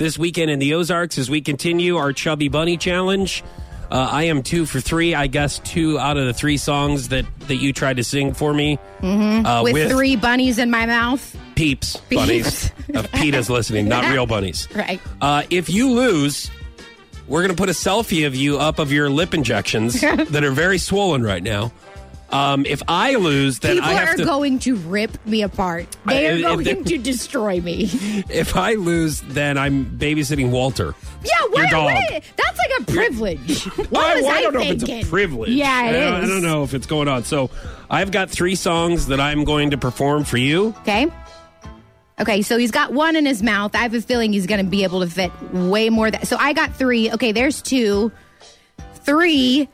this weekend in the Ozarks as we continue our Chubby Bunny Challenge. Uh, I am two for three. I guess two out of the three songs that, that you tried to sing for me. Mm-hmm. Uh, with, three bunnies in my mouth. peeps, bunnies. uh, PETA's listening, not real bunnies. Right. Uh, if you lose, we're going to put a selfie of you up of your lip injections that are very swollen right now. Um, if I lose, then People I have are to. going to rip me apart. They I- are going they- to destroy me. if I lose, then I'm babysitting Walter. Yeah, what, dog. what- that's like a privilege. What I, was I I, don't know if it's a privilege. Yeah, it I is. I don't know if it's going on. So I've got three songs that I'm going to perform for you. Okay. Okay, so he's got one in his mouth. I have a feeling he's going to be able to fit way more. That so I got three. Okay, there's two, three.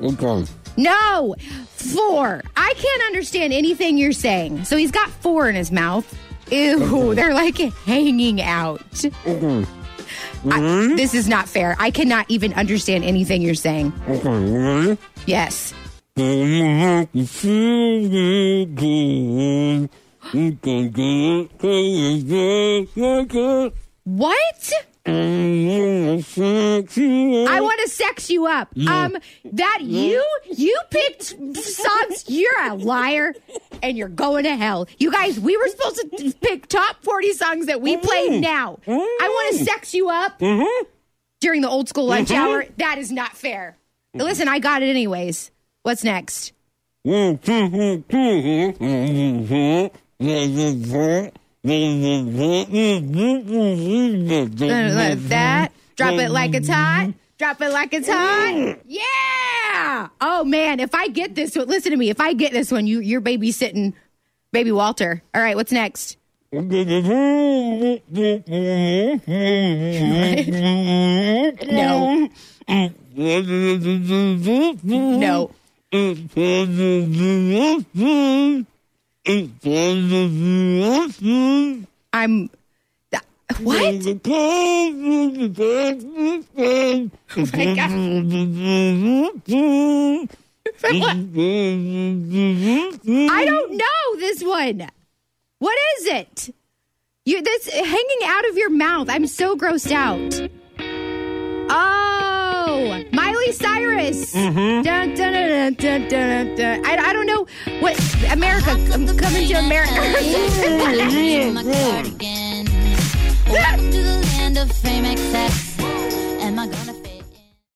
Okay. No, four. I can't understand anything you're saying. So he's got four in his mouth. Ew, they're like hanging out. I- mm-hmm. this is not fair. I cannot even understand anything you're saying. Okay. Yes. Mm-hmm. What? I want to sex you up. Um, that you you picked songs. You're a liar, and you're going to hell. You guys, we were supposed to pick top forty songs that we mm-hmm. play now. I want to mm-hmm. sex you up mm-hmm. during the old school lunch hour. That is not fair. Listen, I got it anyways. What's next? Like that. Drop it like it's hot. Drop it like it's hot. Yeah. Oh man, if I get this one, listen to me. If I get this one, you you're babysitting baby Walter. All right, what's next? No. No. I'm what? Oh my God. I don't know this one. What is it? You that's hanging out of your mouth. I'm so grossed out. Oh, Miley Cyrus. Dun, dun, dun, dun. I, I don't know America. I'm coming to America. Welcome to the land of fame excess. Am I gonna